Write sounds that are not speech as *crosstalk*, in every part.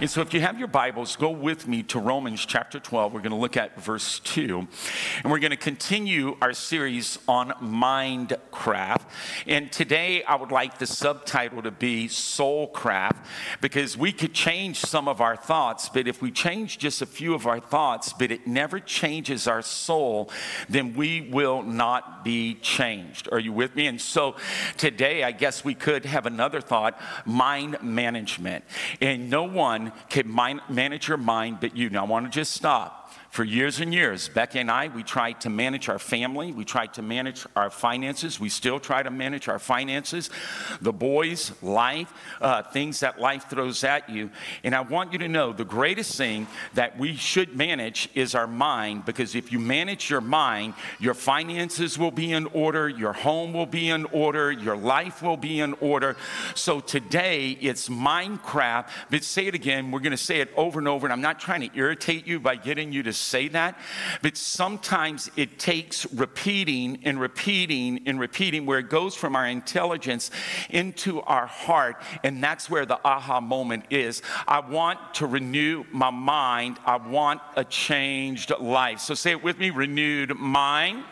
And so, if you have your Bibles, go with me to Romans chapter 12. We're going to look at verse 2. And we're going to continue our series on Mindcraft. And today, I would like the subtitle to be Soulcraft because we could change some of our thoughts, but if we change just a few of our thoughts, but it never changes our soul, then we will not be changed. Are you with me? And so, today, I guess we could have another thought mind management. And no one can mind, manage your mind but you. Now, I want to just stop for years and years, Becky and I, we tried to manage our family. We tried to manage our finances. We still try to manage our finances, the boys, life, uh, things that life throws at you. And I want you to know the greatest thing that we should manage is our mind because if you manage your mind, your finances will be in order, your home will be in order, your life will be in order. So today it's Mindcraft. but say it again. We're going to say it over and over. And I'm not trying to irritate you by getting you to say that, but sometimes it takes repeating and repeating and repeating where it goes from our intelligence into our heart. And that's where the aha moment is. I want to renew my mind, I want a changed life. So say it with me renewed mind,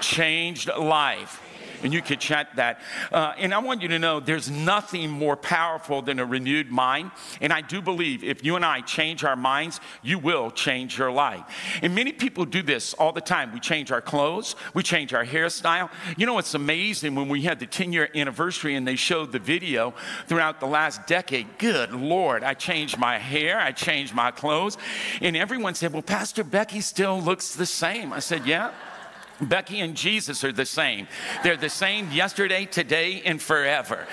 changed life and you could chat that. Uh, and I want you to know there's nothing more powerful than a renewed mind. And I do believe if you and I change our minds, you will change your life. And many people do this all the time. We change our clothes, we change our hairstyle. You know, it's amazing when we had the 10 year anniversary and they showed the video throughout the last decade. Good Lord, I changed my hair, I changed my clothes. And everyone said, Well, Pastor Becky still looks the same. I said, Yeah. Becky and Jesus are the same. They're the same yesterday, today, and forever.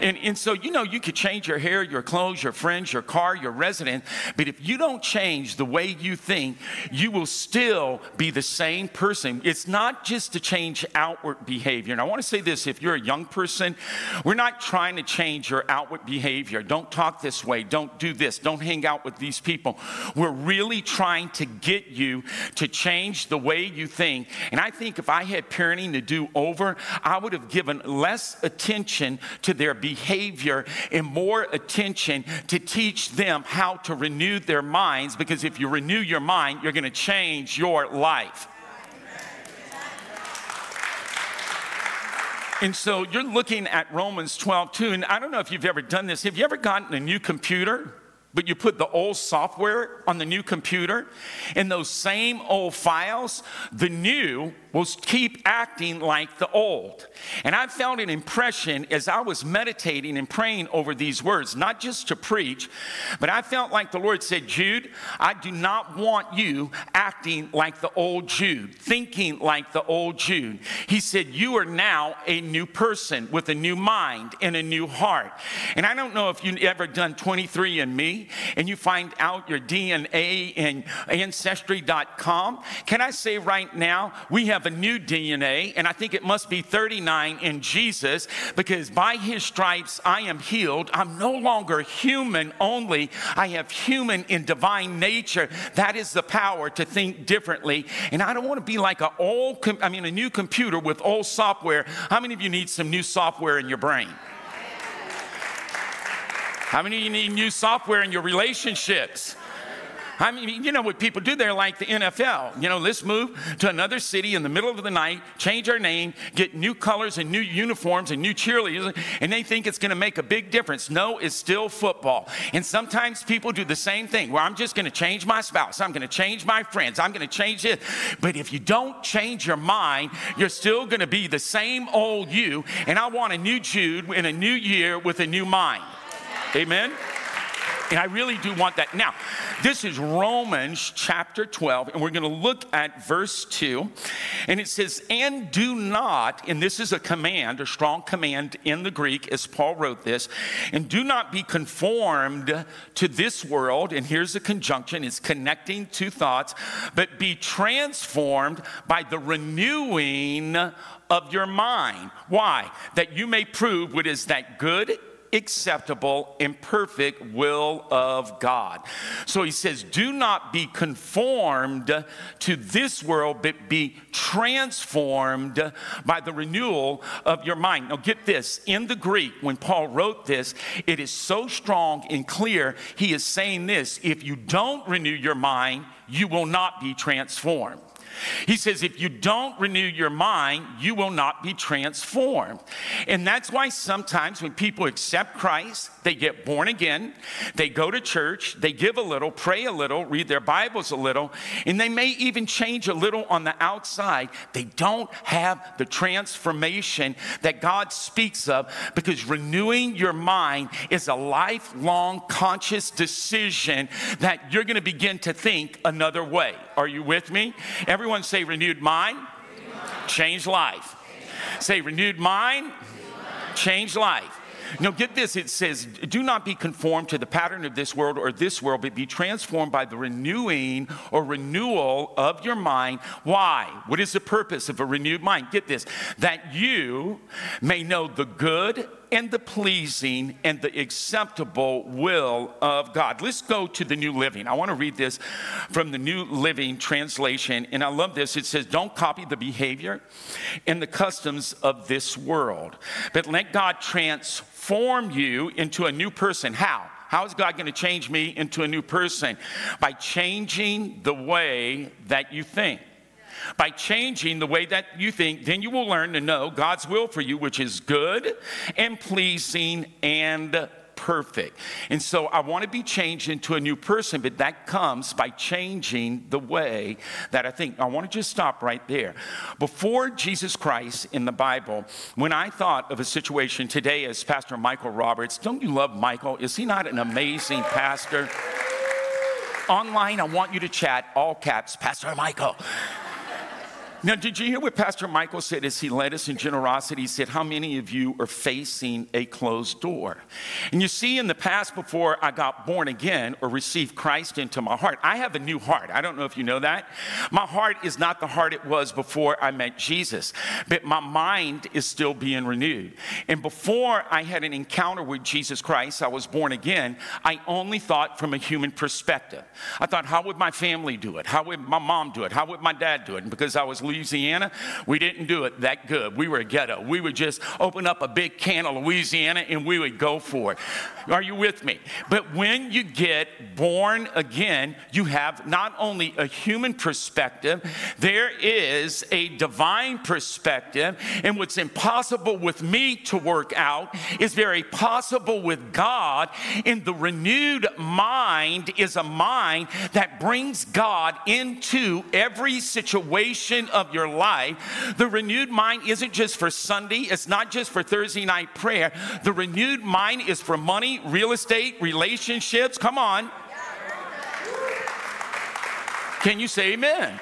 And, and so, you know, you could change your hair, your clothes, your friends, your car, your residence, but if you don't change the way you think, you will still be the same person. It's not just to change outward behavior. And I want to say this if you're a young person, we're not trying to change your outward behavior. Don't talk this way. Don't do this. Don't hang out with these people. We're really trying to get you to change the way you think. And I think if I had parenting to do over, I would have given less attention to their behavior behavior and more attention to teach them how to renew their minds because if you renew your mind, you're going to change your life. And so you're looking at Romans 12, 2. And I don't know if you've ever done this. Have you ever gotten a new computer? but you put the old software on the new computer, and those same old files, the new will keep acting like the old. And I felt an impression as I was meditating and praying over these words, not just to preach, but I felt like the Lord said, Jude, I do not want you acting like the old Jude, thinking like the old Jude. He said, You are now a new person with a new mind and a new heart. And I don't know if you've ever done 23andMe and you find out your DNA in ancestry.com. Can I say right now, we have a new DNA, and I think it must be 39 in Jesus, because by his stripes I am healed. I'm no longer human only, I have human in divine nature. That is the power to think differently. And I don't want to be like an old, I mean, a new computer with old software. How many of you need some new software in your brain? How many of you need new software in your relationships? I mean, you know what people do? They're like the NFL. You know, let's move to another city in the middle of the night, change our name, get new colors and new uniforms and new cheerleaders, and they think it's going to make a big difference. No, it's still football. And sometimes people do the same thing where I'm just going to change my spouse, I'm going to change my friends, I'm going to change it. But if you don't change your mind, you're still going to be the same old you. And I want a new Jude in a new year with a new mind. Amen. And I really do want that. Now, this is Romans chapter 12, and we're going to look at verse 2. And it says, And do not, and this is a command, a strong command in the Greek as Paul wrote this, and do not be conformed to this world. And here's the conjunction it's connecting two thoughts, but be transformed by the renewing of your mind. Why? That you may prove what is that good acceptable and perfect will of God. So he says, Do not be conformed to this world, but be transformed by the renewal of your mind. Now, get this in the Greek, when Paul wrote this, it is so strong and clear. He is saying this if you don't renew your mind, you will not be transformed. He says, if you don't renew your mind, you will not be transformed. And that's why sometimes when people accept Christ, they get born again, they go to church, they give a little, pray a little, read their Bibles a little, and they may even change a little on the outside. They don't have the transformation that God speaks of because renewing your mind is a lifelong conscious decision that you're going to begin to think another way. Are you with me? Every Everyone say renewed mind, change life. Say renewed mind, change life. Now, get this it says, do not be conformed to the pattern of this world or this world, but be transformed by the renewing or renewal of your mind. Why? What is the purpose of a renewed mind? Get this that you may know the good and the pleasing and the acceptable will of God. Let's go to the New Living. I want to read this from the New Living Translation, and I love this. It says, Don't copy the behavior and the customs of this world, but let God transform you into a new person. How? How is God going to change me into a new person? By changing the way that you think. By changing the way that you think, then you will learn to know God's will for you, which is good and pleasing and perfect. And so I want to be changed into a new person, but that comes by changing the way that I think. I want to just stop right there. Before Jesus Christ in the Bible, when I thought of a situation today as Pastor Michael Roberts, don't you love Michael? Is he not an amazing pastor? Online, I want you to chat all caps, Pastor Michael. Now, did you hear what Pastor Michael said as he led us in generosity? He said, How many of you are facing a closed door? And you see, in the past, before I got born again or received Christ into my heart, I have a new heart. I don't know if you know that. My heart is not the heart it was before I met Jesus, but my mind is still being renewed. And before I had an encounter with Jesus Christ, I was born again, I only thought from a human perspective. I thought, How would my family do it? How would my mom do it? How would my dad do it? And because I was Louisiana, we didn't do it that good. We were a ghetto. We would just open up a big can of Louisiana and we would go for it. Are you with me? But when you get born again, you have not only a human perspective, there is a divine perspective. And what's impossible with me to work out is very possible with God. And the renewed mind is a mind that brings God into every situation of your life. The renewed mind isn't just for Sunday, it's not just for Thursday night prayer. The renewed mind is for money, real estate, relationships. Come on. Can you say amen?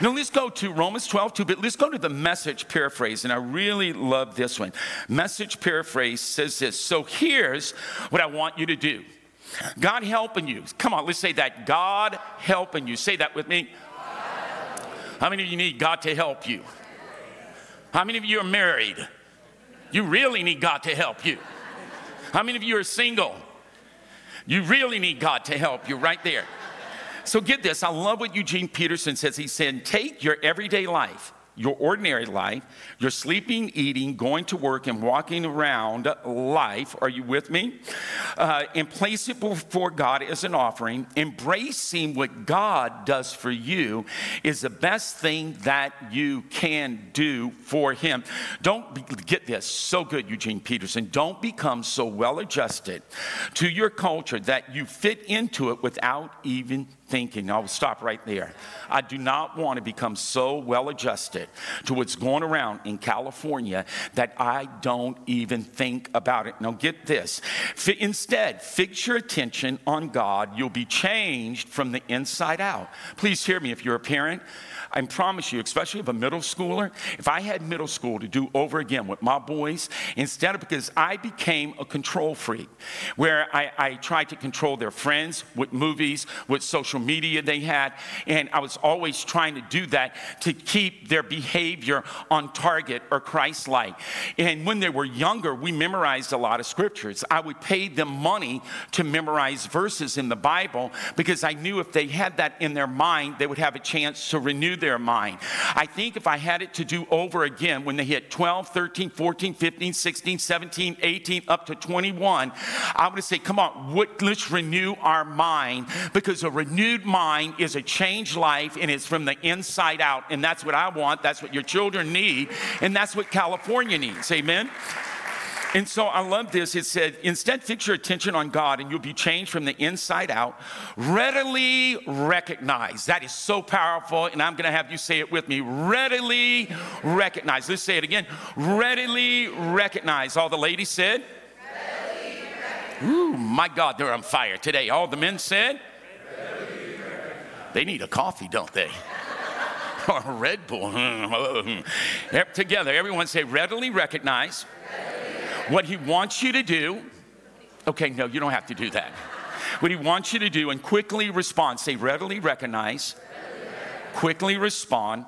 Now let's go to Romans 12, 2, but let's go to the message paraphrase. And I really love this one. Message paraphrase says this. So here's what I want you to do God helping you. Come on, let's say that. God helping you. Say that with me. How many of you need God to help you? How many of you are married? You really need God to help you. How many of you are single? You really need God to help you right there. So get this. I love what Eugene Peterson says. He said, Take your everyday life your ordinary life, your sleeping, eating, going to work, and walking around life. Are you with me? Uh, and place it before God as an offering. Embracing what God does for you is the best thing that you can do for Him. Don't be, get this, so good, Eugene Peterson. Don't become so well adjusted to your culture that you fit into it without even thinking. I'll stop right there. I do not want to become so well adjusted to what's going around in California that I don't even think about it. Now, get this. Instead, fix your attention on God. You'll be changed from the inside out. Please hear me if you're a parent. I promise you, especially if a middle schooler, if I had middle school to do over again with my boys, instead of because I became a control freak, where I, I tried to control their friends with movies, with social media they had, and I was always trying to do that to keep their behavior on target or Christ like. And when they were younger, we memorized a lot of scriptures. I would pay them money to memorize verses in the Bible because I knew if they had that in their mind, they would have a chance to renew their mind. I think if I had it to do over again when they hit 12, 13, 14, 15, 16, 17, 18, up to 21, I would say, come on, what, let's renew our mind because a renewed mind is a changed life and it's from the inside out. And that's what I want. That's what your children need. And that's what California needs. Amen. And so I love this. It said, instead, fix your attention on God and you'll be changed from the inside out. Readily recognize. That is so powerful. And I'm going to have you say it with me. Readily recognize. Let's say it again. Readily recognize. All the ladies said? Ooh, my God, they're on fire today. All the men said? They need a coffee, don't they? or *laughs* a Red Bull. Hmm, oh, hmm. Together, everyone say, readily recognize. What he wants you to do, okay, no, you don't have to do that. What he wants you to do and quickly respond, say readily recognize, quickly respond,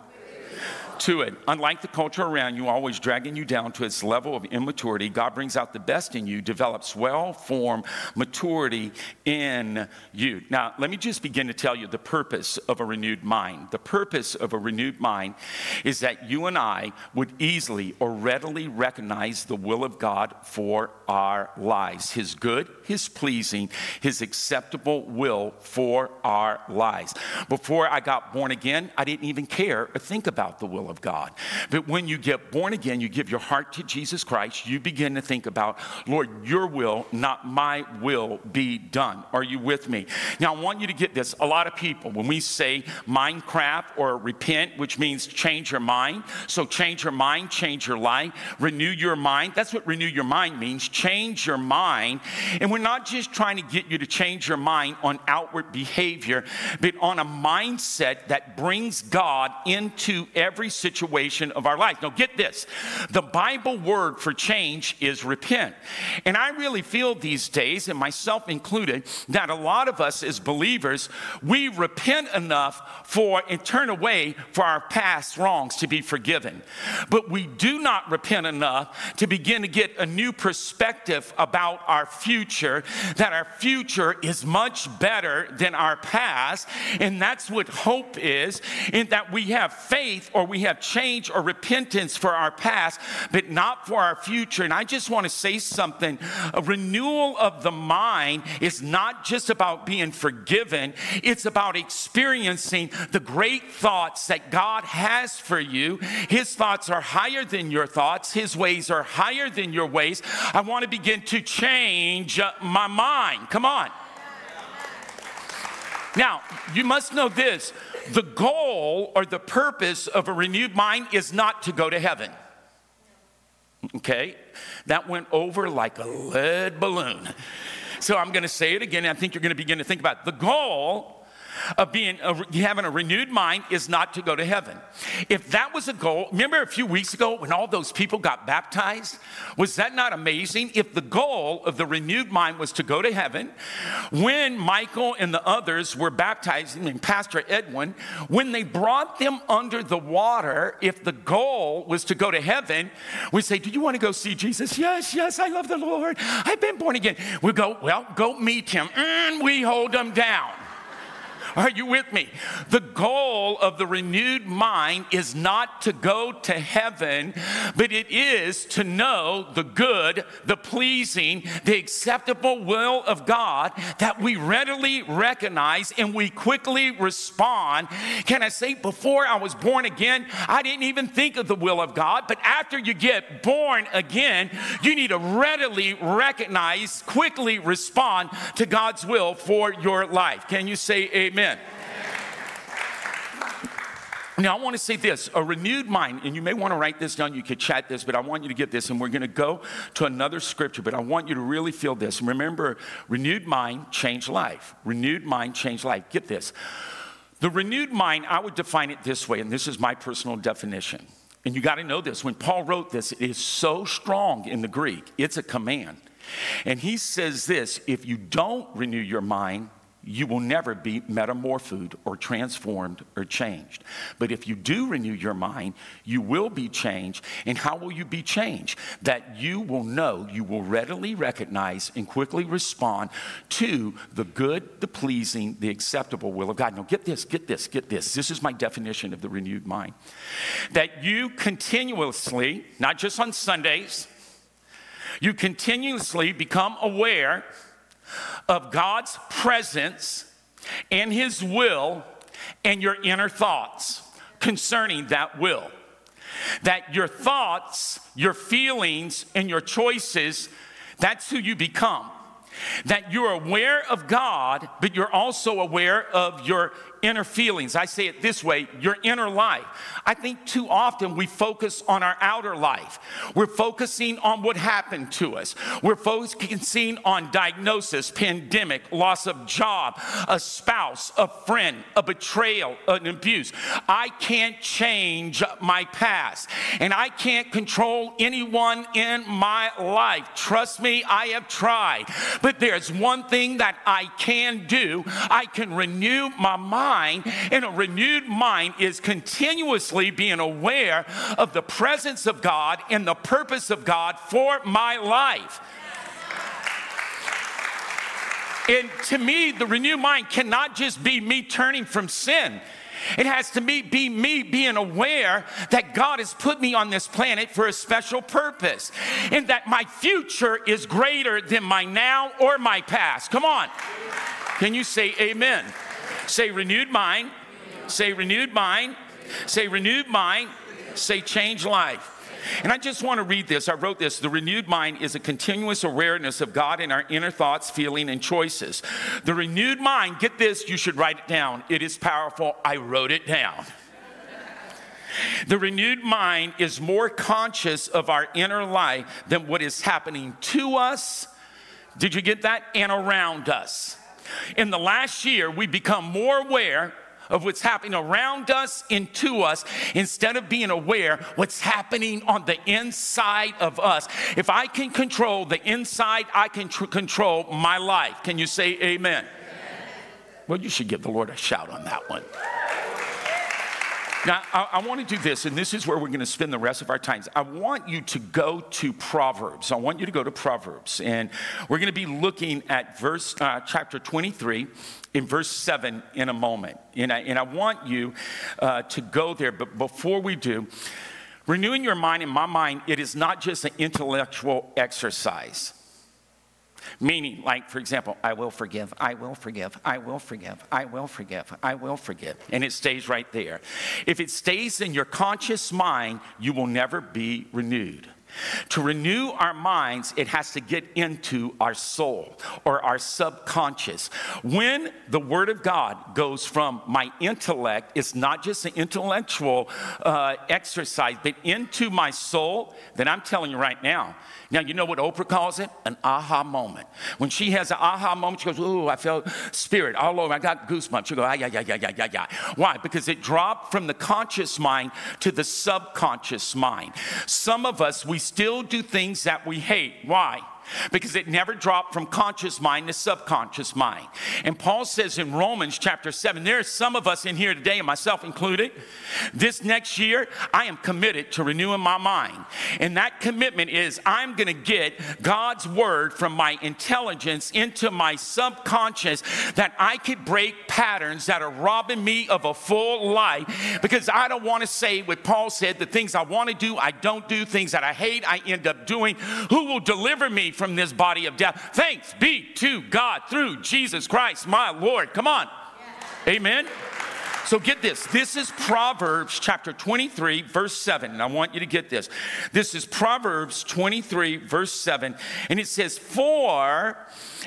to it. Unlike the culture around you, always dragging you down to its level of immaturity, God brings out the best in you, develops well formed maturity in you. Now, let me just begin to tell you the purpose of a renewed mind. The purpose of a renewed mind is that you and I would easily or readily recognize the will of God for our lives His good, His pleasing, His acceptable will for our lives. Before I got born again, I didn't even care or think about the will will of God. But when you get born again, you give your heart to Jesus Christ, you begin to think about, Lord, your will, not my will, be done. Are you with me? Now, I want you to get this. A lot of people, when we say Mindcraft or repent, which means change your mind, so change your mind, change your life, renew your mind. That's what renew your mind means change your mind. And we're not just trying to get you to change your mind on outward behavior, but on a mindset that brings God into every situation of our life. Now, get this the Bible word for change is repent. And I really feel these days, and myself included, that a lot of us as believers, we repent enough for and turn away for our past wrongs to be forgiven. But we do not repent enough to begin to get a new perspective about our future, that our future is much better than our past. And that's what hope is, in that we have faith or we have change or repentance for our past, but not for our future. And I just want to say something. A renewal of the mind is not just about being forgiven, it's about experiencing the great thoughts that God has for you. His thoughts are higher than your thoughts, His ways are higher than your ways. I want to begin to change my mind. Come on. Now, you must know this the goal or the purpose of a renewed mind is not to go to heaven. Okay? That went over like a lead balloon. So I'm going to say it again. I think you're going to begin to think about it. the goal of being a, having a renewed mind is not to go to heaven. If that was a goal, remember a few weeks ago when all those people got baptized? Was that not amazing? If the goal of the renewed mind was to go to heaven, when Michael and the others were baptized, I mean Pastor Edwin, when they brought them under the water, if the goal was to go to heaven, we say, Do you want to go see Jesus? Yes, yes, I love the Lord. I've been born again. We go, Well, go meet him. And we hold them down. Are you with me? The goal of the renewed mind is not to go to heaven, but it is to know the good, the pleasing, the acceptable will of God that we readily recognize and we quickly respond. Can I say, before I was born again, I didn't even think of the will of God, but after you get born again, you need to readily recognize, quickly respond to God's will for your life. Can you say amen? Amen. Now, I want to say this a renewed mind, and you may want to write this down, you could chat this, but I want you to get this, and we're going to go to another scripture, but I want you to really feel this. Remember, renewed mind, change life. Renewed mind, change life. Get this. The renewed mind, I would define it this way, and this is my personal definition. And you got to know this. When Paul wrote this, it is so strong in the Greek, it's a command. And he says this if you don't renew your mind, you will never be metamorphosed or transformed or changed. But if you do renew your mind, you will be changed. And how will you be changed? That you will know, you will readily recognize and quickly respond to the good, the pleasing, the acceptable will of God. Now, get this, get this, get this. This is my definition of the renewed mind. That you continuously, not just on Sundays, you continuously become aware of God's presence and His will and your inner thoughts concerning that will. That your thoughts, your feelings, and your choices, that's who you become. That you're aware of God, but you're also aware of your inner feelings. I say it this way your inner life. I think too often we focus on our outer life. We're focusing on what happened to us. We're focusing on diagnosis, pandemic, loss of job, a spouse, a friend, a betrayal, an abuse. I can't change my past, and I can't control anyone in my life. Trust me, I have tried. But there's one thing that I can do I can renew my mind mind, and a renewed mind is continuously being aware of the presence of God and the purpose of God for my life. And to me, the renewed mind cannot just be me turning from sin. It has to be, be me being aware that God has put me on this planet for a special purpose and that my future is greater than my now or my past. Come on. Can you say amen? Say renewed mind. Say renewed mind. Say renewed mind. Say change life. And I just want to read this. I wrote this. The renewed mind is a continuous awareness of God in our inner thoughts, feeling, and choices. The renewed mind, get this, you should write it down. It is powerful. I wrote it down. The renewed mind is more conscious of our inner life than what is happening to us. Did you get that? And around us. In the last year, we become more aware of what's happening around us and to us instead of being aware what's happening on the inside of us. If I can control the inside, I can tr- control my life. Can you say amen? amen? Well, you should give the Lord a shout on that one. Now, I, I want to do this, and this is where we're going to spend the rest of our times. I want you to go to Proverbs. I want you to go to Proverbs, and we're going to be looking at verse uh, chapter 23 in verse 7 in a moment. And I, and I want you uh, to go there, but before we do, renewing your mind, in my mind, it is not just an intellectual exercise. Meaning, like, for example, I will forgive, I will forgive, I will forgive, I will forgive, I will forgive. And it stays right there. If it stays in your conscious mind, you will never be renewed. To renew our minds, it has to get into our soul or our subconscious. When the Word of God goes from my intellect, it's not just an intellectual uh, exercise, but into my soul, then I'm telling you right now. Now, you know what Oprah calls it? An aha moment. When she has an aha moment, she goes, Ooh, I felt spirit all over. I got goosebumps. She goes, Ah, yeah, yeah, yeah, yeah, yeah, yeah. Why? Because it dropped from the conscious mind to the subconscious mind. Some of us, we still do things that we hate. Why? Because it never dropped from conscious mind to subconscious mind. And Paul says in Romans chapter 7, there are some of us in here today, and myself included, this next year, I am committed to renewing my mind. And that commitment is I'm going to get God's word from my intelligence into my subconscious that I could break patterns that are robbing me of a full life because I don't want to say what Paul said the things I want to do, I don't do, things that I hate, I end up doing. Who will deliver me from this body of death. Thanks be to God through Jesus Christ, my Lord. Come on. Amen. So get this. This is Proverbs chapter 23, verse 7. And I want you to get this. This is Proverbs 23, verse 7. And it says, For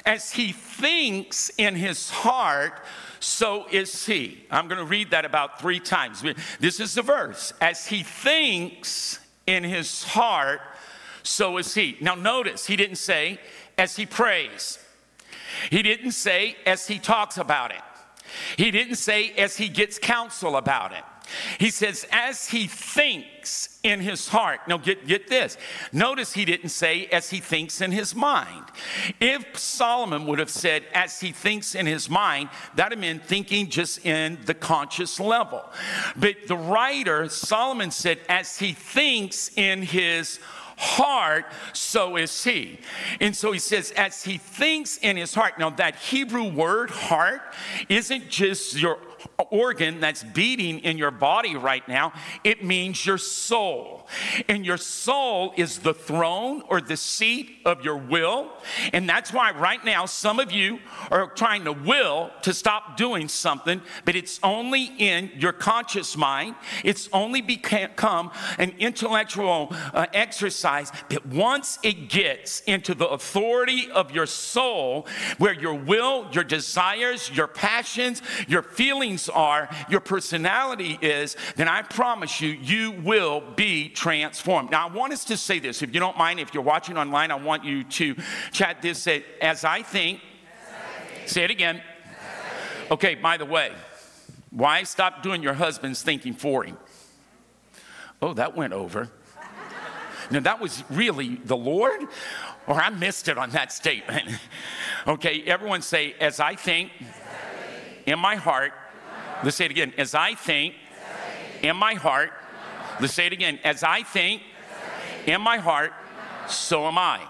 as he thinks in his heart, so is he. I'm going to read that about three times. This is the verse. As he thinks in his heart, so is he. Now, notice, he didn't say, as he prays. He didn't say, as he talks about it. He didn't say, as he gets counsel about it. He says, as he thinks in his heart. Now, get, get this. Notice he didn't say, as he thinks in his mind. If Solomon would have said, as he thinks in his mind, that would been thinking just in the conscious level. But the writer, Solomon said, as he thinks in his heart, so is he. And so he says, as he thinks in his heart. Now, that Hebrew word heart isn't just your organ that's beating in your body right now, it means your soul. And your soul is the throne or the seat of your will. And that's why right now some of you are trying to will to stop doing something, but it's only in your conscious mind. It's only become an intellectual uh, exercise. But once it gets into the authority of your soul, where your will, your desires, your passions, your feelings are, your personality is, then I promise you, you will be transformed. Now, I want us to say this. If you don't mind, if you're watching online, I want you to chat this. Say, as I think, say it again. Okay, by the way, why stop doing your husband's thinking for him? Oh, that went over. Now, that was really the Lord, or I missed it on that statement. *laughs* okay, everyone say, as I think in my heart, let's say it again, as I think in my heart, Let's say it again. As I think in my heart, so am I.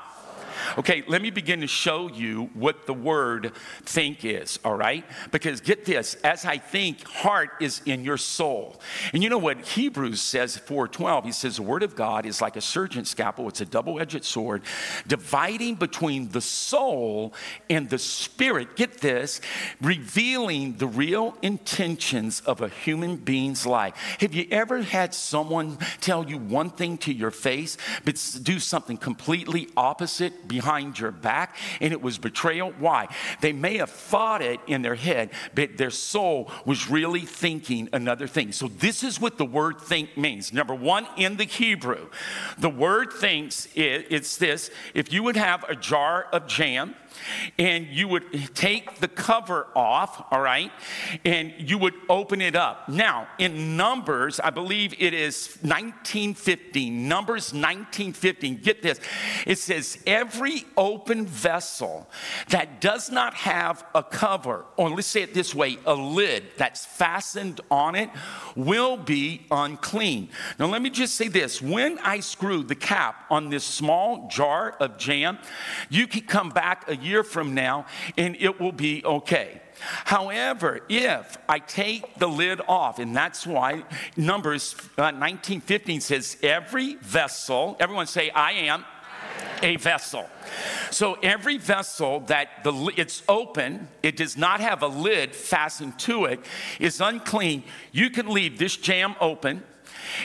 Okay, let me begin to show you what the word think is, all right? Because get this, as I think, heart is in your soul. And you know what Hebrews says 4:12, he says the word of God is like a surgeon's scalpel, it's a double-edged sword, dividing between the soul and the spirit. Get this, revealing the real intentions of a human being's life. Have you ever had someone tell you one thing to your face but do something completely opposite behind your back, and it was betrayal. Why? They may have thought it in their head, but their soul was really thinking another thing. So, this is what the word think means. Number one, in the Hebrew, the word thinks, it's this if you would have a jar of jam, and you would take the cover off, all right, and you would open it up. Now, in Numbers, I believe it is 1915, Numbers 1915, get this. It says, every open vessel that does not have a cover, or let's say it this way, a lid that's fastened on it, will be unclean. Now, let me just say this when I screw the cap on this small jar of jam, you can come back a year from now and it will be okay. However, if I take the lid off, and that's why Numbers uh, 1915 says, every vessel, everyone say, I am a vessel. So every vessel that the it's open, it does not have a lid fastened to it, is unclean. You can leave this jam open,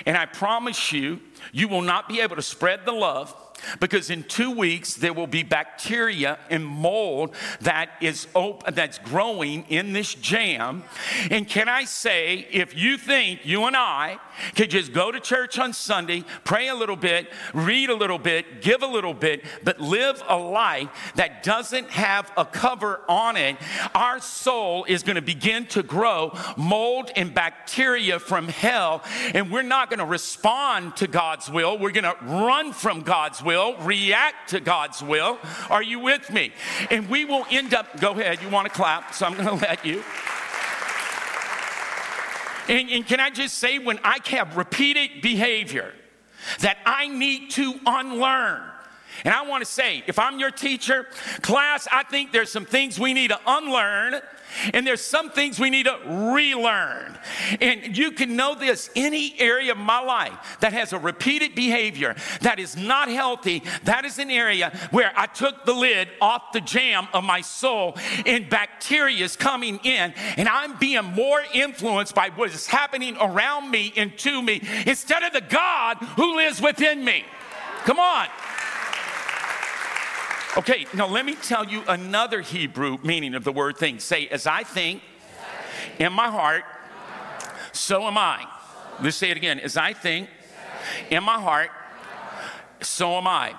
and I promise you, you will not be able to spread the love because in two weeks there will be bacteria and mold that is that's growing in this jam. And can I say, if you think you and I could just go to church on Sunday, pray a little bit, read a little bit, give a little bit, but live a life that doesn't have a cover on it, our soul is going to begin to grow mold and bacteria from hell, and we're not going to respond to God's will. We're going to run from God's will will, react to God's will. Are you with me? And we will end up, go ahead, you want to clap, so I'm going *laughs* to let you. And, and, can I just say, when I have repeated behavior that I need to unlearn, and I want to say, if I'm your teacher, class, I think there's some things we need to unlearn and there's some things we need to relearn. And you can know this any area of my life that has a repeated behavior that is not healthy, that is an area where I took the lid off the jam of my soul and bacteria is coming in and I'm being more influenced by what is happening around me and to me instead of the God who lives within me. Come on. Okay, now let me tell you another Hebrew meaning of the word think. Say, as I think, in my heart, so am I. Let's say it again. As I think in my heart, so am I.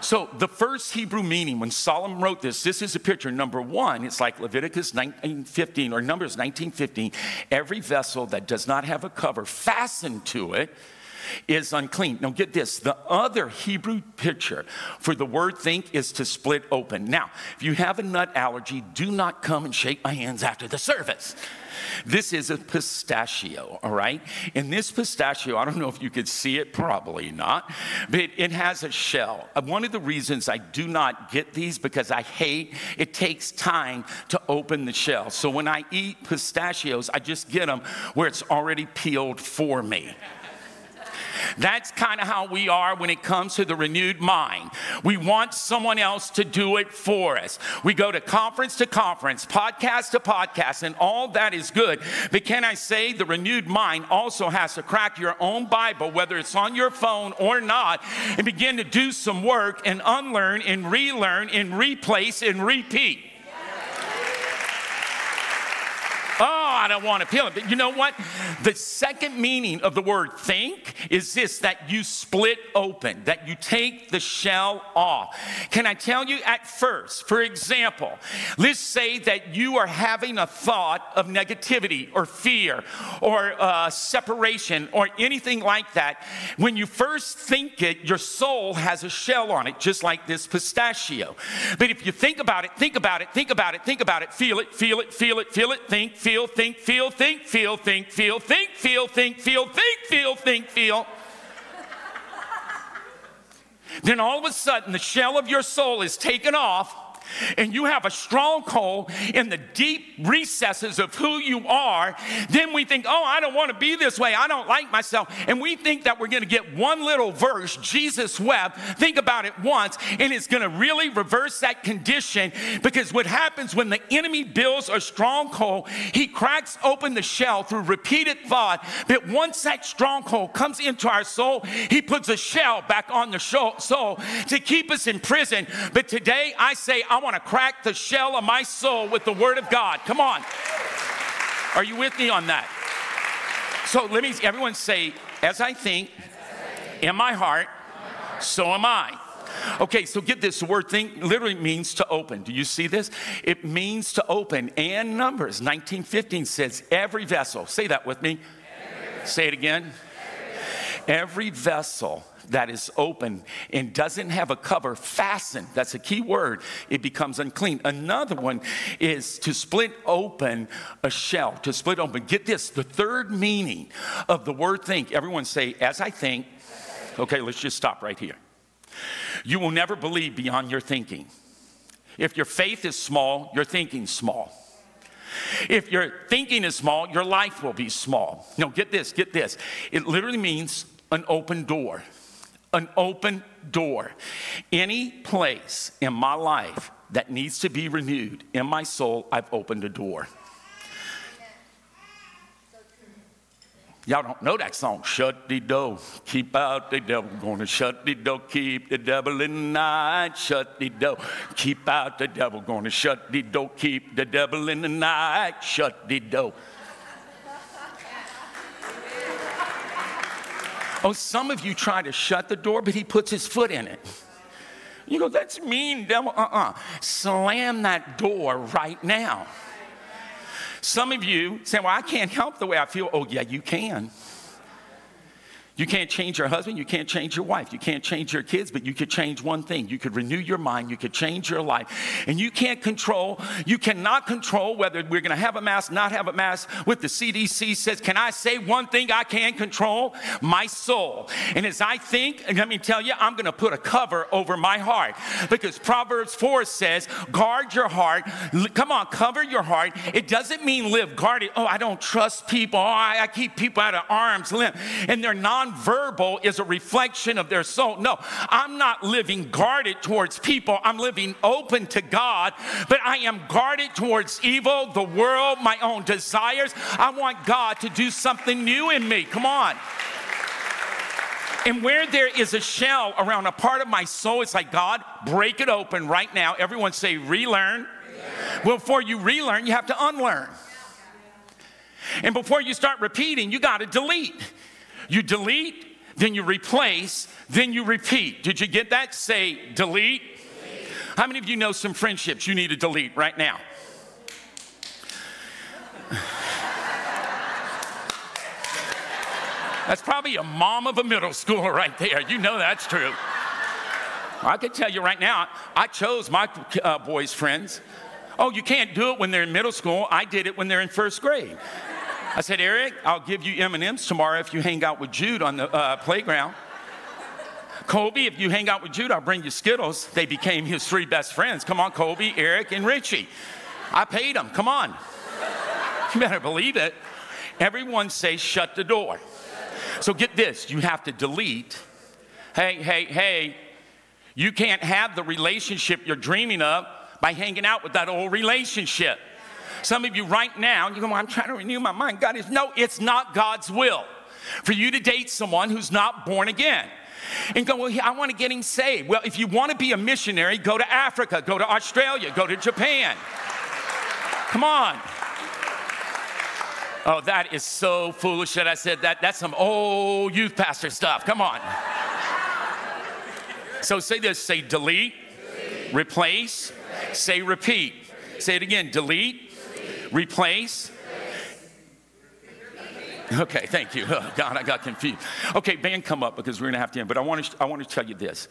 So, the first Hebrew meaning when Solomon wrote this, this is a picture. Number one, it's like Leviticus 19:15 or Numbers 19:15. Every vessel that does not have a cover fastened to it is unclean. Now, get this the other Hebrew picture for the word think is to split open. Now, if you have a nut allergy, do not come and shake my hands after the service. This is a pistachio, all right? And this pistachio, I don't know if you could see it, probably not, but it has a shell. Uh, one of the reasons I do not get these because I hate it takes time to open the shell. So when I eat pistachios, I just get them where it's already peeled for me. That's kind of how we are when it comes to the renewed mind. We want someone else to do it for us. We go to conference to conference, podcast to podcast, and all that is good. But can I say the renewed mind also has to crack your own Bible, whether it's on your phone or not, and begin to do some work and unlearn and relearn and replace and repeat. Oh, I don't want to peel it. But you know what? The second meaning of the word think is this that you split open, that you take the shell off. Can I tell you at first, for example, let's say that you are having a thought of negativity or fear or uh, separation or anything like that. When you first think it, your soul has a shell on it, just like this pistachio. But if you think about it, think about it, think about it, think about it, feel it, feel it, feel it, feel it, think, feel feel, think, feel, think, feel, think, feel, think, feel, think, feel, think, feel, think, feel. Then all of a sudden, the shell of your soul is taken off and you have a stronghold in the deep recesses of who you are, then we think, oh, I don't want to be this way. I don't like myself. And we think that we're going to get one little verse, Jesus wept. Think about it once, and it's going to really reverse that condition because what happens when the enemy builds a stronghold, he cracks open the shell through repeated thought. But once that stronghold comes into our soul, he puts a shell back on the soul to keep us in prison. But today I say, I want to crack the shell of my soul with the Word of God. Come on. Are you with me on that? So let me, everyone say, as I think in my heart, so am I. Okay, so get this. The word think literally means to open. Do you see this? It means to open. And Numbers 1915 says, every vessel, say that with me. Say it again. Every vessel that is open and doesn't have a cover fastened, that's a key word, it becomes unclean. Another one is to split open a shell, to split open. Get this, the third meaning of the word think, everyone say, as I think. Okay, let's just stop right here. You will never believe beyond your thinking. If your faith is small, your thinking's small. If your thinking is small, your life will be small. No, get this, get this. It literally means an open door an open door. Any place in my life that needs to be renewed in my soul, I've opened a door. Y'all don't know that song. Shut the door, keep out the devil. Gonna shut the door, keep the devil in the night. Shut the door, keep out the devil. Gonna shut the door, keep the devil in the night. Shut the door. Oh, some of you try to shut the door, but he puts his foot in it. You go, that's mean, devil. Uh uh-uh. uh Slam that door right now. Some of you say, Well, I can't help the way I feel. Oh, yeah, you can. You can't change your husband, you can't change your wife, you can't change your kids, but you could change one thing. You could renew your mind, you could change your life. And you can't control, you cannot control whether we're going to have a mask, not have a mask. What the CDC says, can I say one thing I can control? My soul. And as I think, let me tell you, I'm going to put a cover over my heart because Proverbs 4 says, guard your heart. Come on, cover your heart. It doesn't mean live guarded. Oh, I don't trust people. Oh, I, I keep people out of arm's length. And they're non nonverbal is a reflection of their soul. No, I'm not living guarded towards people. I'm living open to God, but I am guarded towards evil, the world, my own desires. I want God to do something new in me. Come on. And where there is a shell around a part of my soul, it's like, God, break it open right now. Everyone say, relearn. relearn. Well, before you relearn, you have to unlearn. And before you start repeating, you got to delete. You delete, then you replace, then you repeat. Did you get that? Say delete. How many of you know some friendships you need to delete right now? That's probably a mom of a middle schooler right there. You know that's true. I can tell you right now, I chose my uh, boys' friends. Oh, you can't do it when they're in middle school. I did it when they're in first grade. I said, Eric, I'll give you M&Ms tomorrow if you hang out with Jude on the uh, playground. Colby, if you hang out with Jude, I'll bring you Skittles. They became his three best friends. Come on, Colby, Eric, and Richie. I paid them. Come on. You better believe it. Everyone say, shut the door. So get this you have to delete. Hey, hey, hey, you can't have the relationship you're dreaming of by hanging out with that old relationship. Some of you right now, you go, I'm trying to renew my mind. God is, no, it's not God's will for you to date someone who's not born again. And go, well, I want to get him saved. Well, if you want to be a missionary, go to Africa, go to Australia, go to Japan. Come on. Oh, that is so foolish that I said that. That's some old youth pastor stuff. Come on. So say this say delete, delete. replace, replace, say repeat. Say it again delete, Replace. Okay, thank you. *laughs* Oh, God, I got confused. Okay, band, come up because we're going to have to end. But I want to, I want to tell you this.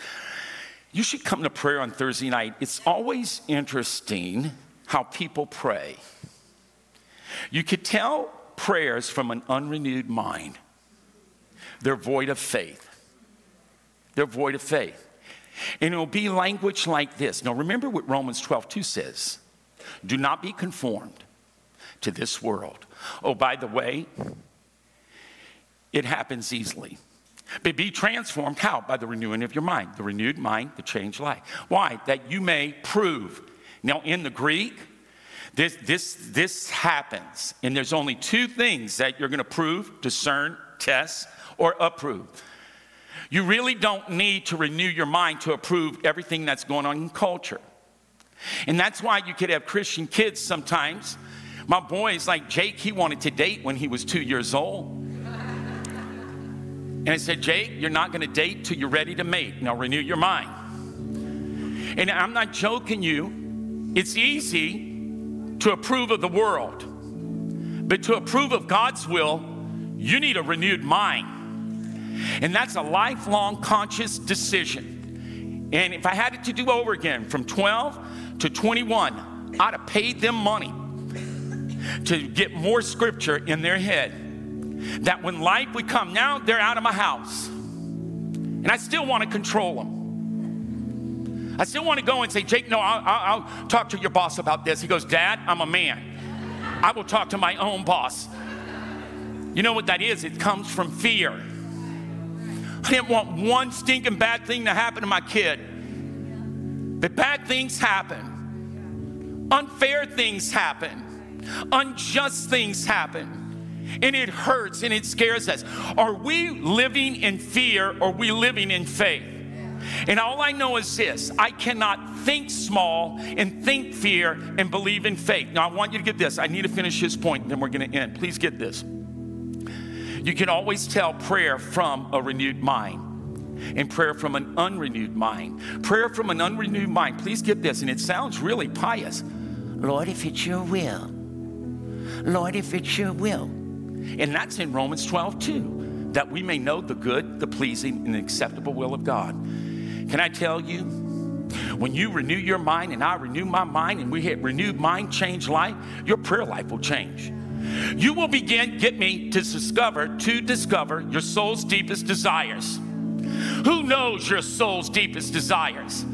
You should come to prayer on Thursday night. It's always interesting how people pray. You could tell prayers from an unrenewed mind. They're void of faith. They're void of faith. And it'll be language like this. Now, remember what Romans 12, 2 says do not be conformed to this world. Oh, by the way, it happens easily. But be transformed how? By the renewing of your mind. The renewed mind, the changed life. Why? That you may prove. Now, in the Greek, this, this, this happens, and there's only two things that you're going to prove, discern, test, or approve. You really don't need to renew your mind to approve everything that's going on in culture. And that's why you could have Christian kids sometimes my boys, like Jake, he wanted to date when he was two years old. And I said, Jake, you're not going to date till you're ready to mate. Now renew your mind. And I'm not joking you, it's easy to approve of the world, but to approve of God's will, you need a renewed mind. And that's a lifelong conscious decision. And if I had it to do over again from 12 to 21, I'd have paid them money to get more scripture in their head. That when life would come, now they're out of my house. And I still want to control them. I still want to go and say, Jake, no, I'll, I'll, talk to your boss about this. He goes, Dad, I'm a man. I will talk to my own boss. You know what that is? It comes from fear. I didn't want one stinking bad thing to happen to my kid. But bad things happen, unfair things happen unjust things happen. And it hurts and it scares us. Are we living in fear or we living in faith? And all I know is this I cannot think small and think fear and believe in faith. Now, I want you to get this. I need to finish this point, then we're going to end. Please get this. You can always tell prayer from a renewed mind and prayer from an unrenewed mind. Prayer from an unrenewed mind. Please get this, and it sounds really pious. Lord, if it's your will, Lord, if it's your will. And that's in Romans 12 too, that we may know the good, the pleasing, and the acceptable will of God. Can I tell you, when you renew your mind and I renew my mind and we hit renewed mind, change life, your prayer life will change. You will begin, get me, to discover, to discover your soul's deepest desires. Who knows your soul's deepest desires?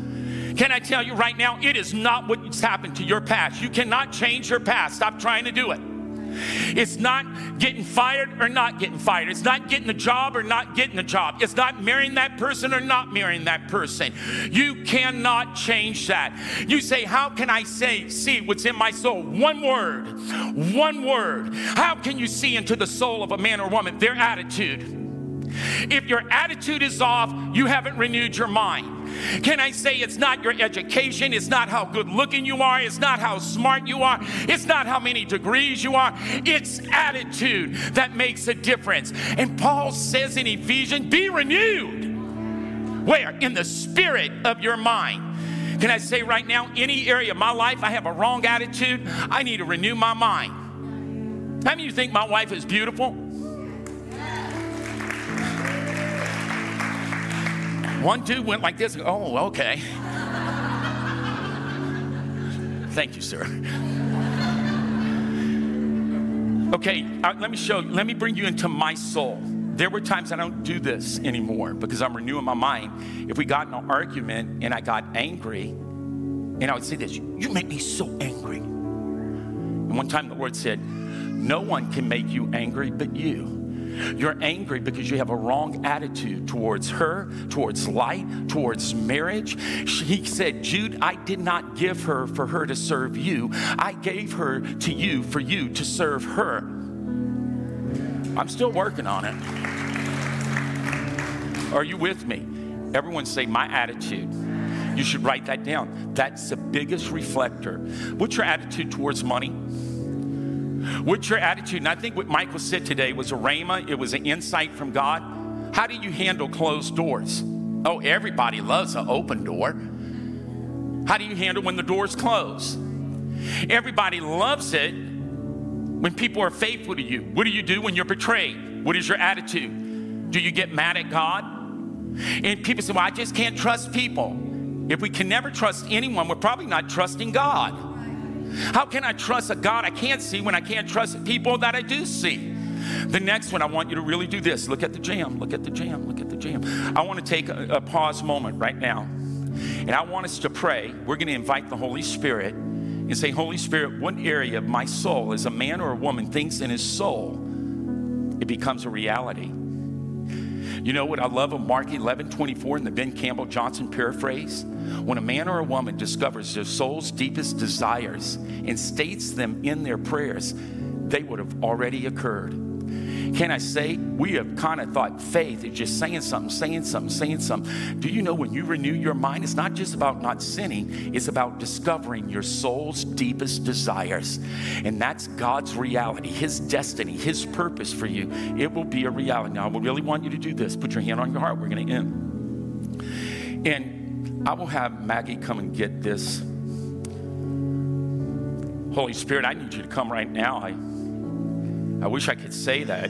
Can I tell you right now, it is not what's happened to your past. You cannot change your past. Stop trying to do it. It's not getting fired or not getting fired. It's not getting a job or not getting a job. It's not marrying that person or not marrying that person. You cannot change that. You say, How can I say, see what's in my soul? One word. One word. How can you see into the soul of a man or woman? Their attitude. If your attitude is off, you haven't renewed your mind. Can I say it's not your education? It's not how good looking you are. It's not how smart you are. It's not how many degrees you are. It's attitude that makes a difference. And Paul says in Ephesians, be renewed. Where? In the spirit of your mind. Can I say right now, any area of my life I have a wrong attitude, I need to renew my mind. How many of you think my wife is beautiful? One dude went like this. Oh, okay. Thank you, sir. Okay, uh, let me show you, let me bring you into my soul. There were times I don't do this anymore because I'm renewing my mind. If we got in an argument and I got angry, and I would say this, You make me so angry. And one time the Lord said, No one can make you angry but you. You're angry because you have a wrong attitude towards her, towards light, towards marriage. He said, Jude, I did not give her for her to serve you. I gave her to you for you to serve her. I'm still working on it. Are you with me? Everyone say, My attitude. You should write that down. That's the biggest reflector. What's your attitude towards money? What's your attitude? And I think what Michael said today was a rhema, it was an insight from God. How do you handle closed doors? Oh, everybody loves an open door. How do you handle when the door's close? Everybody loves it when people are faithful to you. What do you do when you're betrayed? What is your attitude? Do you get mad at God? And people say, Well, I just can't trust people. If we can never trust anyone, we're probably not trusting God. How can I trust a God I can't see when I can't trust people that I do see? The next one, I want you to really do this. Look at the jam, look at the jam, look at the jam. I want to take a, a pause moment right now. And I want us to pray. We're going to invite the Holy Spirit and say, Holy Spirit, what area of my soul, as a man or a woman thinks in his soul, it becomes a reality? You know what I love of Mark 11 24 in the Ben Campbell Johnson paraphrase? When a man or a woman discovers their soul's deepest desires and states them in their prayers, they would have already occurred. Can I say, we have kind of thought faith is just saying something, saying something, saying something. Do you know when you renew your mind, it's not just about not sinning, it's about discovering your soul's deepest desires. And that's God's reality, His destiny, His purpose for you. It will be a reality. Now, I really want you to do this. Put your hand on your heart. We're going to end. And I will have Maggie come and get this. Holy Spirit, I need you to come right now. I I wish I could say that.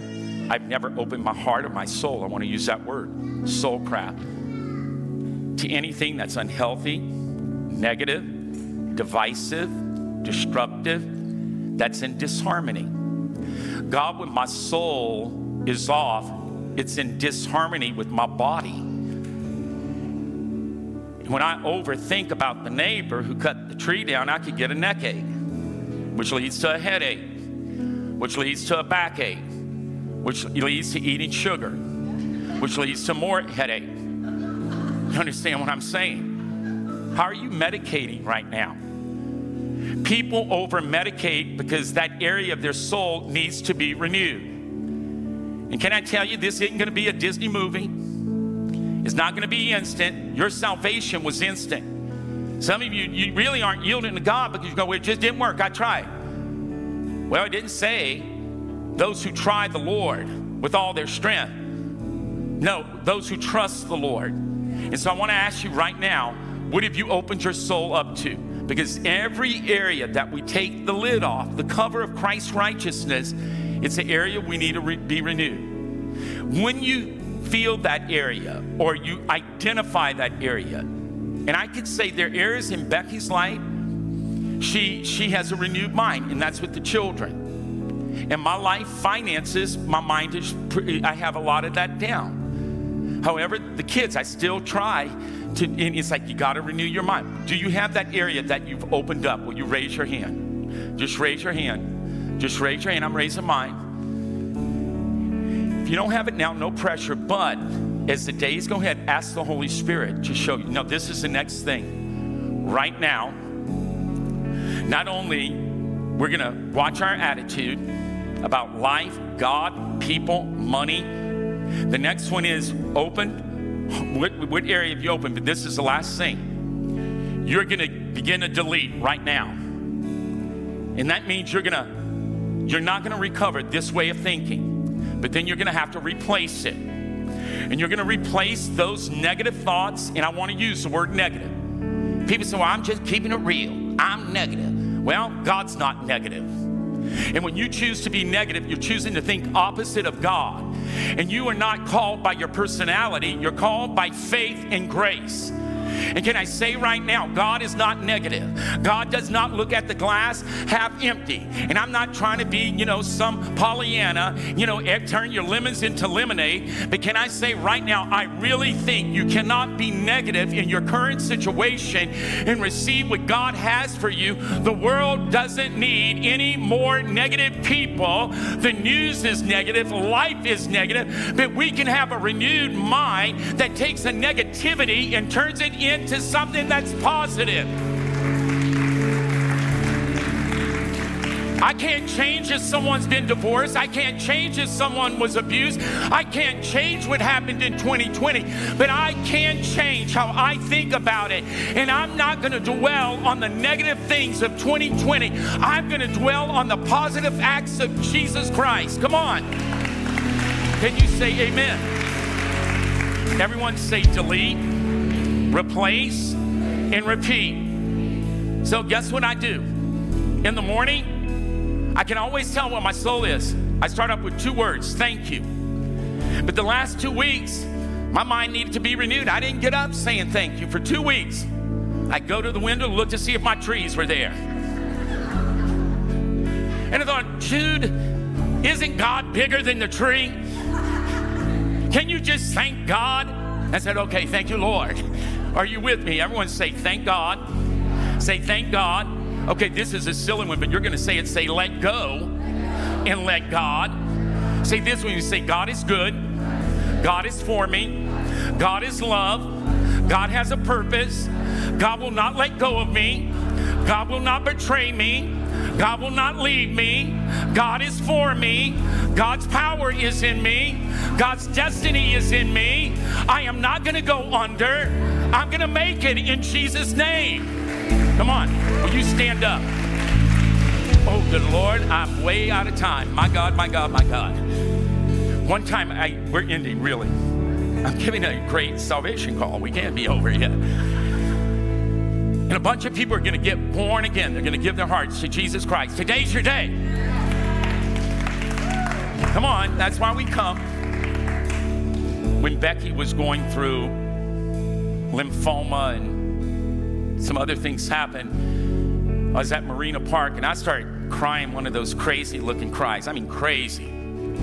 I've never opened my heart or my soul. I want to use that word, soul craft, to anything that's unhealthy, negative, divisive, destructive, that's in disharmony. God, when my soul is off, it's in disharmony with my body. When I overthink about the neighbor who cut the tree down, I could get a neck ache, which leads to a headache which leads to a backache, which leads to eating sugar, which leads to more headache. You understand what I'm saying? How are you medicating right now? People over medicate because that area of their soul needs to be renewed. And can I tell you, this isn't going to be a Disney movie. It's not going to be instant. Your salvation was instant. Some of you, you really aren't yielding to God because you go, it just didn't work. I tried. Well, it didn't say those who try the Lord with all their strength. No, those who trust the Lord. And so I want to ask you right now what have you opened your soul up to? Because every area that we take the lid off, the cover of Christ's righteousness, it's an area we need to re- be renewed. When you feel that area or you identify that area, and I could say there are areas in Becky's life she she has a renewed mind and that's with the children. In my life finances my mind is i have a lot of that down. However the kids i still try to and it's like you got to renew your mind. Do you have that area that you've opened up? Will you raise your hand? Just raise your hand. Just raise your hand. I'm raising mine. If you don't have it now no pressure but as the days go ahead ask the holy spirit to show you. Now this is the next thing. Right now not only we're going to watch our attitude about life, God, people, money. The next one is open what, what area have you opened? But this is the last thing. You're going to begin to delete right now. And that means you're going to, you're not going to recover this way of thinking, but then you're going to have to replace it. And you're going to replace those negative thoughts, and I want to use the word negative. People say, well, I'm just keeping it real. I'm negative. Well, God's not negative. And when you choose to be negative, you're choosing to think opposite of God. And you are not called by your personality, you're called by faith and grace. And can I say right now, God is not negative. God does not look at the glass half empty. And I'm not trying to be, you know, some Pollyanna, you know, turn your lemons into lemonade. But can I say right now, I really think you cannot be negative in your current situation and receive what God has for you. The world doesn't need any more negative people. The news is negative, life is negative, but we can have a renewed mind that takes a negativity and turns it into something that's positive. I can't change if someone's been divorced. I can't change if someone was abused. I can't change what happened in 2020, but I can change how I think about it. And I'm not going to dwell on the negative things of 2020. I'm going to dwell on the positive acts of Jesus Christ. Come on. Can you say amen? Everyone say delete replace, and repeat. So, guess what I do? In the morning, I can always tell what my soul is. I start up with two words thank you. But the last two weeks, my mind needed to be renewed. I didn't get up saying thank you for two weeks. I go to the window look to see if my trees were there. And I thought, Jude, isn't God bigger than the tree? Can you just thank God? I said, okay, thank you, Lord. Are you with me? Everyone say, thank God. Say, thank God. Okay, this is a silly one, but you're going to say it. Say, let go and let God. Say this when you say, God is good. God is for me. God is love. God has a purpose. God will not let go of me. God will not betray me. God will not leave me. God is for me. God's power is in me. God's destiny is in me. I am not going to go under. I'm going to make it in Jesus' name. Come on. Will you stand up? Oh, good Lord, I'm way out of time. My God, my God, my God. One time, I, we're ending really. I'm giving a great salvation call. We can't be over yet. And a bunch of people are going to get born again. They're going to give their hearts to Jesus Christ. Today's your day. Come on, that's why we come. When Becky was going through lymphoma and some other things happened. I was at Marina Park and I started crying one of those crazy looking cries. I mean, crazy.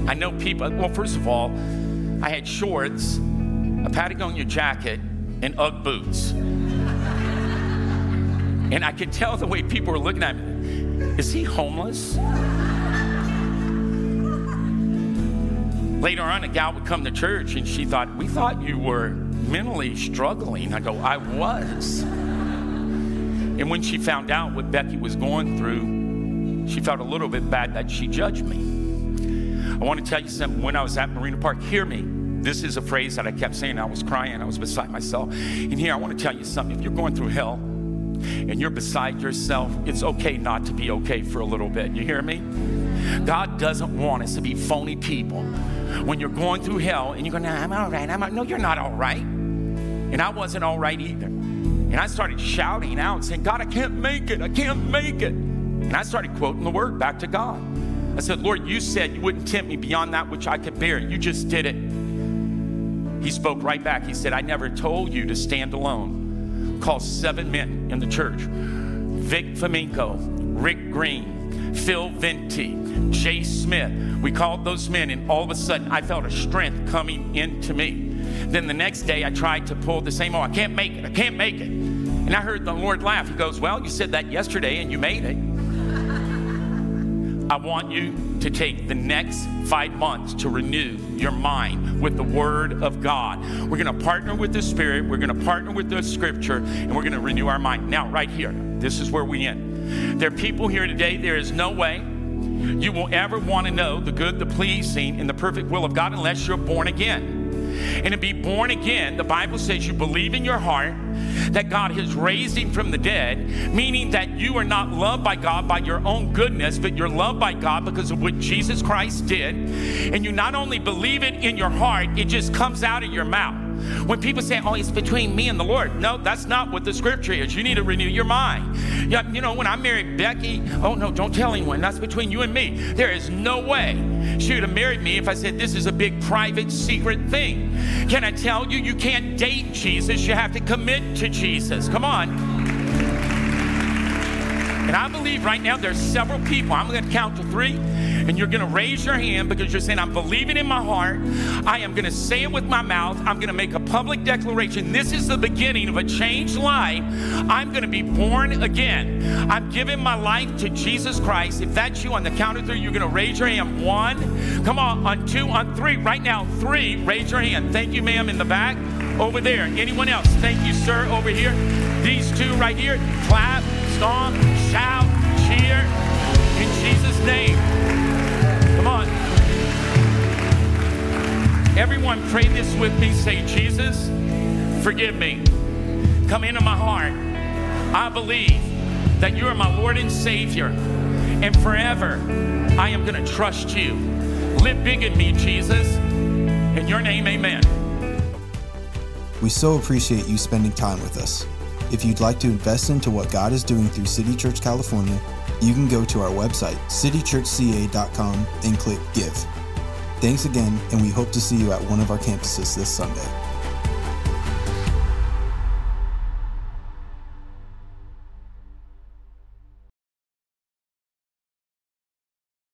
I know people, well, first of all, I had shorts, a Patagonia jacket, and Ugg boots. And I could tell the way people were looking at me is he homeless? Later on, a gal would come to church and she thought, We thought you were mentally struggling. I go, I was. And when she found out what Becky was going through, she felt a little bit bad that she judged me. I want to tell you something. When I was at Marina Park, hear me. This is a phrase that I kept saying. I was crying. I was beside myself. And here, I want to tell you something. If you're going through hell and you're beside yourself, it's okay not to be okay for a little bit. You hear me? God doesn't want us to be phony people when you're going through hell and you're going, I'm all right. I'm no, you're not all right. And I wasn't all right either. And I started shouting out, saying, God, I can't make it. I can't make it. And I started quoting the word back to God. I said, Lord, you said you wouldn't tempt me beyond that which I could bear. You just did it. He spoke right back. He said, I never told you to stand alone. Call seven men in the church Vic Flamenco, Rick Green, Phil Venti, Jay Smith. We called those men, and all of a sudden, I felt a strength coming into me. Then the next day, I tried to pull the same, oh, I can't make it, I can't make it. And I heard the Lord laugh. He goes, Well, you said that yesterday and you made it. I want you to take the next five months to renew your mind with the Word of God. We're going to partner with the Spirit, we're going to partner with the Scripture, and we're going to renew our mind. Now, right here, this is where we end. There are people here today, there is no way you will ever want to know the good, the pleasing, and the perfect will of God unless you're born again. and to be born again, the Bible says you believe in your heart that God has raised him from the dead, meaning that you are not loved by God by your own goodness, but you're loved by God because of what Jesus Christ did. And you not only believe it in your heart, it just comes out of your mouth. When people say, oh, it's between me and the Lord, no, that's not what the scripture is. You need to renew your mind. You know, when I married Becky, oh, no, don't tell anyone. That's between you and me. There is no way she would have married me if I said this is a big private secret thing. Can I tell you, you can't date Jesus, you have to commit to Jesus. Come on. And I believe right now there's several people. I'm going to count to three, and you're going to raise your hand because you're saying, I'm believing in my heart. I am going to say it with my mouth. I'm going to make a public declaration. This is the beginning of a changed life. I'm going to be born again. I'm giving my life to Jesus Christ. If that's you on the count of three, you're going to raise your hand. One, come on, on two, on three. Right now, three, raise your hand. Thank you, ma'am, in the back. Over there. Anyone else? Thank you, sir, over here. These two right here. Clap, stomp, cheer in Jesus' name. Come on. Everyone, pray this with me. Say, Jesus, forgive me. Come into my heart. I believe that you are my Lord and Savior. And forever, I am going to trust you. Live big in me, Jesus. In your name, amen. We so appreciate you spending time with us. If you'd like to invest into what God is doing through City Church California, you can go to our website, citychurchca.com, and click Give. Thanks again, and we hope to see you at one of our campuses this Sunday.